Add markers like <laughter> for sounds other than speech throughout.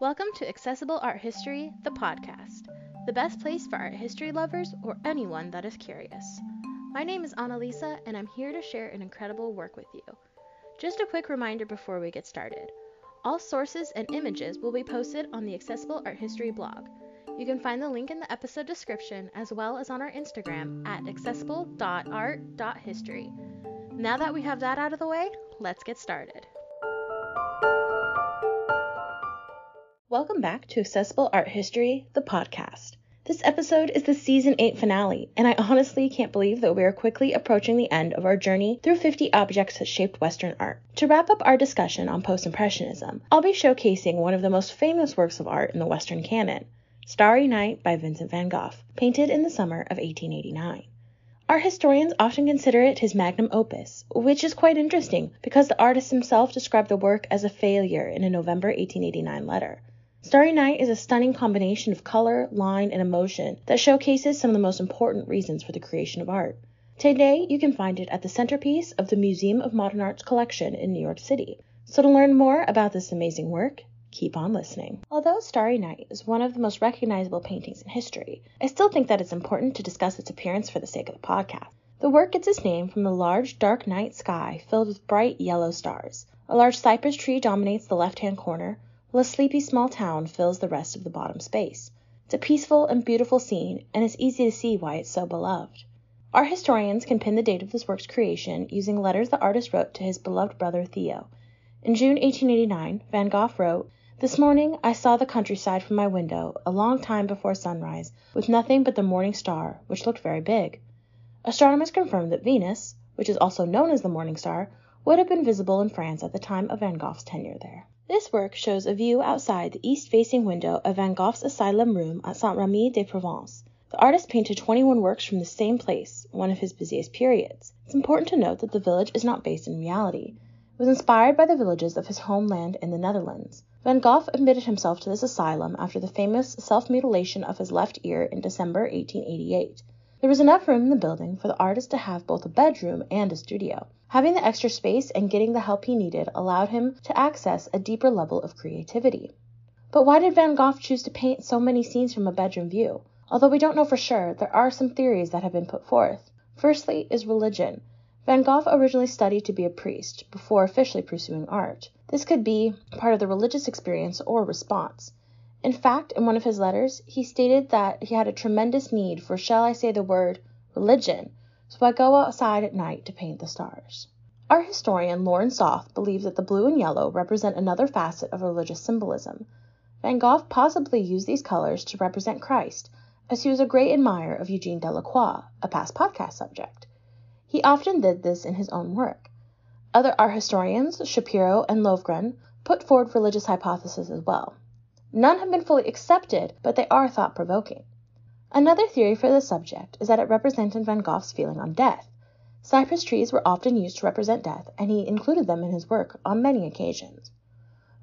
Welcome to Accessible Art History, the podcast, the best place for art history lovers or anyone that is curious. My name is Annalisa, and I'm here to share an incredible work with you. Just a quick reminder before we get started. All sources and images will be posted on the Accessible Art History blog. You can find the link in the episode description as well as on our Instagram at accessible.art.history. Now that we have that out of the way, let's get started. Welcome back to Accessible Art History, the podcast. This episode is the season 8 finale, and I honestly can't believe that we are quickly approaching the end of our journey through 50 objects that shaped Western art. To wrap up our discussion on Post Impressionism, I'll be showcasing one of the most famous works of art in the Western canon, Starry Night by Vincent van Gogh, painted in the summer of 1889. Art historians often consider it his magnum opus, which is quite interesting because the artist himself described the work as a failure in a November 1889 letter. Starry Night is a stunning combination of color, line, and emotion that showcases some of the most important reasons for the creation of art. Today, you can find it at the centerpiece of the Museum of Modern Art's collection in New York City. So, to learn more about this amazing work, keep on listening. Although Starry Night is one of the most recognizable paintings in history, I still think that it's important to discuss its appearance for the sake of the podcast. The work gets its name from the large, dark night sky filled with bright yellow stars. A large cypress tree dominates the left hand corner, a sleepy small town fills the rest of the bottom space. It's a peaceful and beautiful scene, and it's easy to see why it's so beloved. Art historians can pin the date of this work's creation using letters the artist wrote to his beloved brother Theo. In June 1889, Van Gogh wrote, This morning I saw the countryside from my window a long time before sunrise, with nothing but the morning star, which looked very big. Astronomers confirmed that Venus, which is also known as the morning star, would have been visible in France at the time of Van Gogh's tenure there. This work shows a view outside the east-facing window of Van Gogh's asylum room at Saint-Rémy-de-Provence. The artist painted 21 works from the same place, one of his busiest periods. It's important to note that the village is not based in reality. It was inspired by the villages of his homeland in the Netherlands. Van Gogh admitted himself to this asylum after the famous self-mutilation of his left ear in December 1888. There was enough room in the building for the artist to have both a bedroom and a studio. Having the extra space and getting the help he needed allowed him to access a deeper level of creativity. But why did Van Gogh choose to paint so many scenes from a bedroom view? Although we don't know for sure, there are some theories that have been put forth. Firstly is religion. Van Gogh originally studied to be a priest before officially pursuing art. This could be part of the religious experience or response. In fact, in one of his letters, he stated that he had a tremendous need for, shall I say the word, religion, so I go outside at night to paint the stars. Art historian Lauren Soth believes that the blue and yellow represent another facet of religious symbolism. Van Gogh possibly used these colors to represent Christ, as he was a great admirer of Eugene Delacroix, a past podcast subject. He often did this in his own work. Other art historians, Schapiro and Lovgren, put forward religious hypotheses as well. None have been fully accepted, but they are thought provoking. Another theory for the subject is that it represented Van Gogh's feeling on death. Cypress trees were often used to represent death, and he included them in his work on many occasions.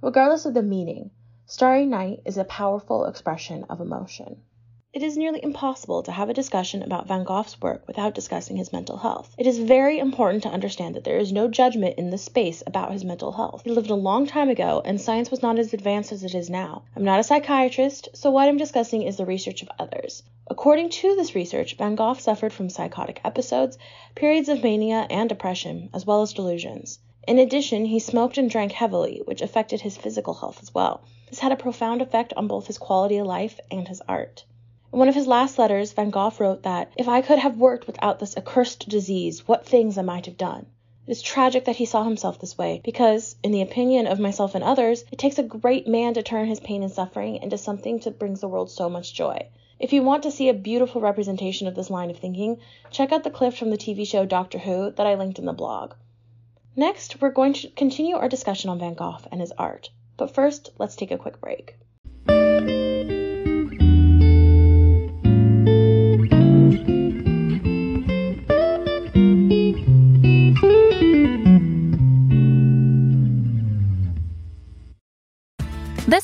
Regardless of the meaning, Starry Night is a powerful expression of emotion. It is nearly impossible to have a discussion about Van Gogh's work without discussing his mental health. It is very important to understand that there is no judgment in this space about his mental health. He lived a long time ago, and science was not as advanced as it is now. I'm not a psychiatrist, so what I'm discussing is the research of others. According to this research, Van Gogh suffered from psychotic episodes, periods of mania and depression, as well as delusions. In addition, he smoked and drank heavily, which affected his physical health as well. This had a profound effect on both his quality of life and his art. In one of his last letters, Van Gogh wrote that, If I could have worked without this accursed disease, what things I might have done. It is tragic that he saw himself this way, because, in the opinion of myself and others, it takes a great man to turn his pain and suffering into something that brings the world so much joy. If you want to see a beautiful representation of this line of thinking, check out the clip from the TV show Doctor Who that I linked in the blog. Next, we're going to continue our discussion on Van Gogh and his art. But first, let's take a quick break.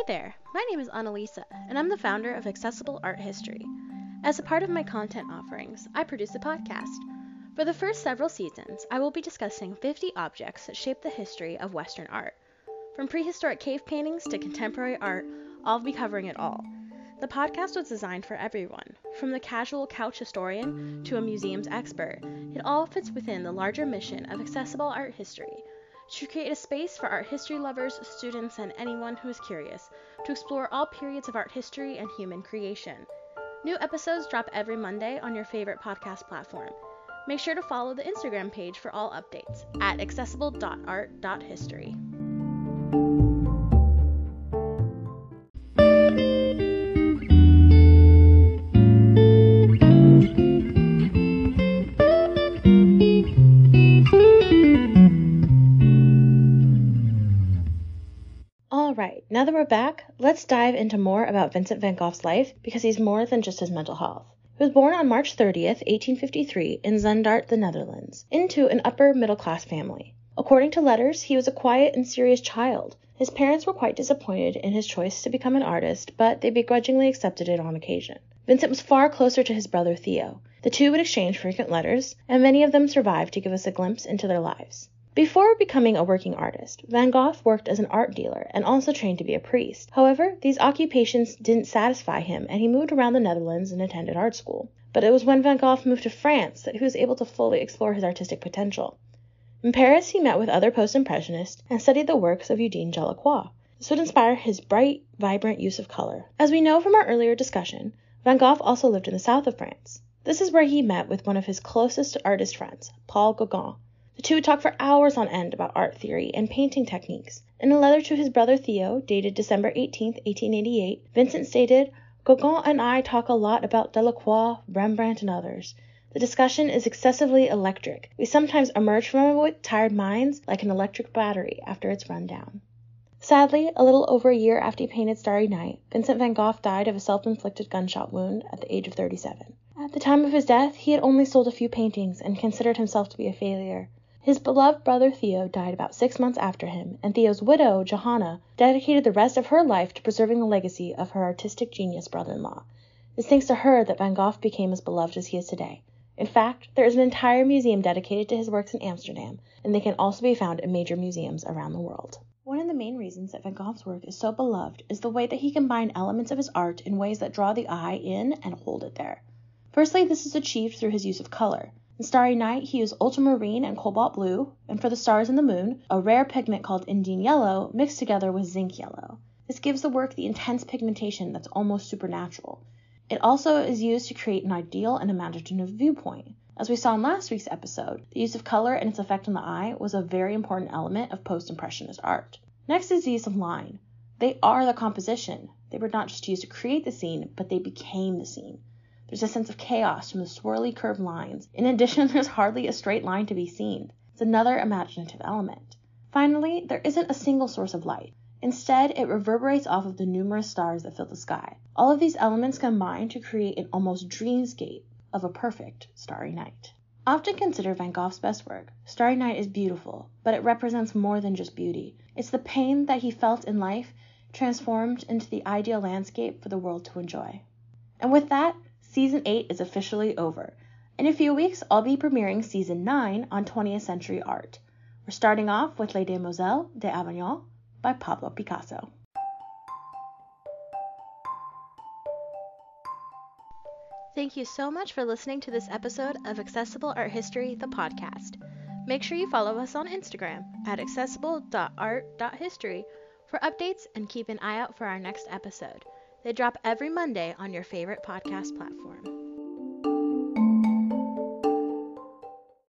Hey there, my name is Annalisa, and I'm the founder of Accessible Art History. As a part of my content offerings, I produce a podcast. For the first several seasons, I will be discussing 50 objects that shape the history of Western art. From prehistoric cave paintings to contemporary art, I'll be covering it all. The podcast was designed for everyone, from the casual couch historian to a museum's expert. It all fits within the larger mission of accessible art history to create a space for art history lovers, students, and anyone who is curious to explore all periods of art history and human creation. New episodes drop every Monday on your favorite podcast platform. Make sure to follow the Instagram page for all updates at accessible.art.history. now that we're back, let's dive into more about Vincent van Gogh's life because he's more than just his mental health. He was born on March 30th, 1853, in Zundert, the Netherlands, into an upper middle class family. According to letters, he was a quiet and serious child. His parents were quite disappointed in his choice to become an artist, but they begrudgingly accepted it on occasion. Vincent was far closer to his brother Theo. The two would exchange frequent letters, and many of them survived to give us a glimpse into their lives. Before becoming a working artist, Van Gogh worked as an art dealer and also trained to be a priest. However, these occupations didn't satisfy him and he moved around the Netherlands and attended art school. But it was when Van Gogh moved to France that he was able to fully explore his artistic potential. In Paris, he met with other post impressionists and studied the works of Eugene Delacroix. This would inspire his bright, vibrant use of color. As we know from our earlier discussion, Van Gogh also lived in the south of France. This is where he met with one of his closest artist friends, Paul Gauguin. The two would talk for hours on end about art theory and painting techniques. In a letter to his brother Theo, dated December 18, 1888, Vincent stated, Gauguin and I talk a lot about Delacroix, Rembrandt, and others. The discussion is excessively electric. We sometimes emerge from it with tired minds like an electric battery after it's run down. Sadly, a little over a year after he painted Starry Night, Vincent van Gogh died of a self inflicted gunshot wound at the age of 37. At the time of his death, he had only sold a few paintings and considered himself to be a failure. His beloved brother Theo died about six months after him, and Theo's widow, Johanna, dedicated the rest of her life to preserving the legacy of her artistic genius brother in law. It's thanks to her that Van Gogh became as beloved as he is today. In fact, there is an entire museum dedicated to his works in Amsterdam, and they can also be found in major museums around the world. One of the main reasons that Van Gogh's work is so beloved is the way that he combined elements of his art in ways that draw the eye in and hold it there. Firstly, this is achieved through his use of color. In Starry Night, he used ultramarine and cobalt blue, and for the stars and the moon, a rare pigment called Indian yellow mixed together with zinc yellow. This gives the work the intense pigmentation that's almost supernatural. It also is used to create an ideal and imaginative viewpoint. As we saw in last week's episode, the use of color and its effect on the eye was a very important element of post Impressionist art. Next is the use of line. They are the composition. They were not just used to create the scene, but they became the scene. There's a sense of chaos from the swirly curved lines. In addition, <laughs> there's hardly a straight line to be seen. It's another imaginative element. Finally, there isn't a single source of light. Instead, it reverberates off of the numerous stars that fill the sky. All of these elements combine to create an almost dreamscape of a perfect starry night. Often considered Van Gogh's best work, Starry Night is beautiful, but it represents more than just beauty. It's the pain that he felt in life transformed into the ideal landscape for the world to enjoy. And with that, season 8 is officially over. In a few weeks, I'll be premiering season 9 on 20th century art. We're starting off with Les Demoiselles d'Avignon by Pablo Picasso. Thank you so much for listening to this episode of Accessible Art History, the podcast. Make sure you follow us on Instagram at accessible.art.history for updates and keep an eye out for our next episode. They drop every Monday on your favorite podcast platform.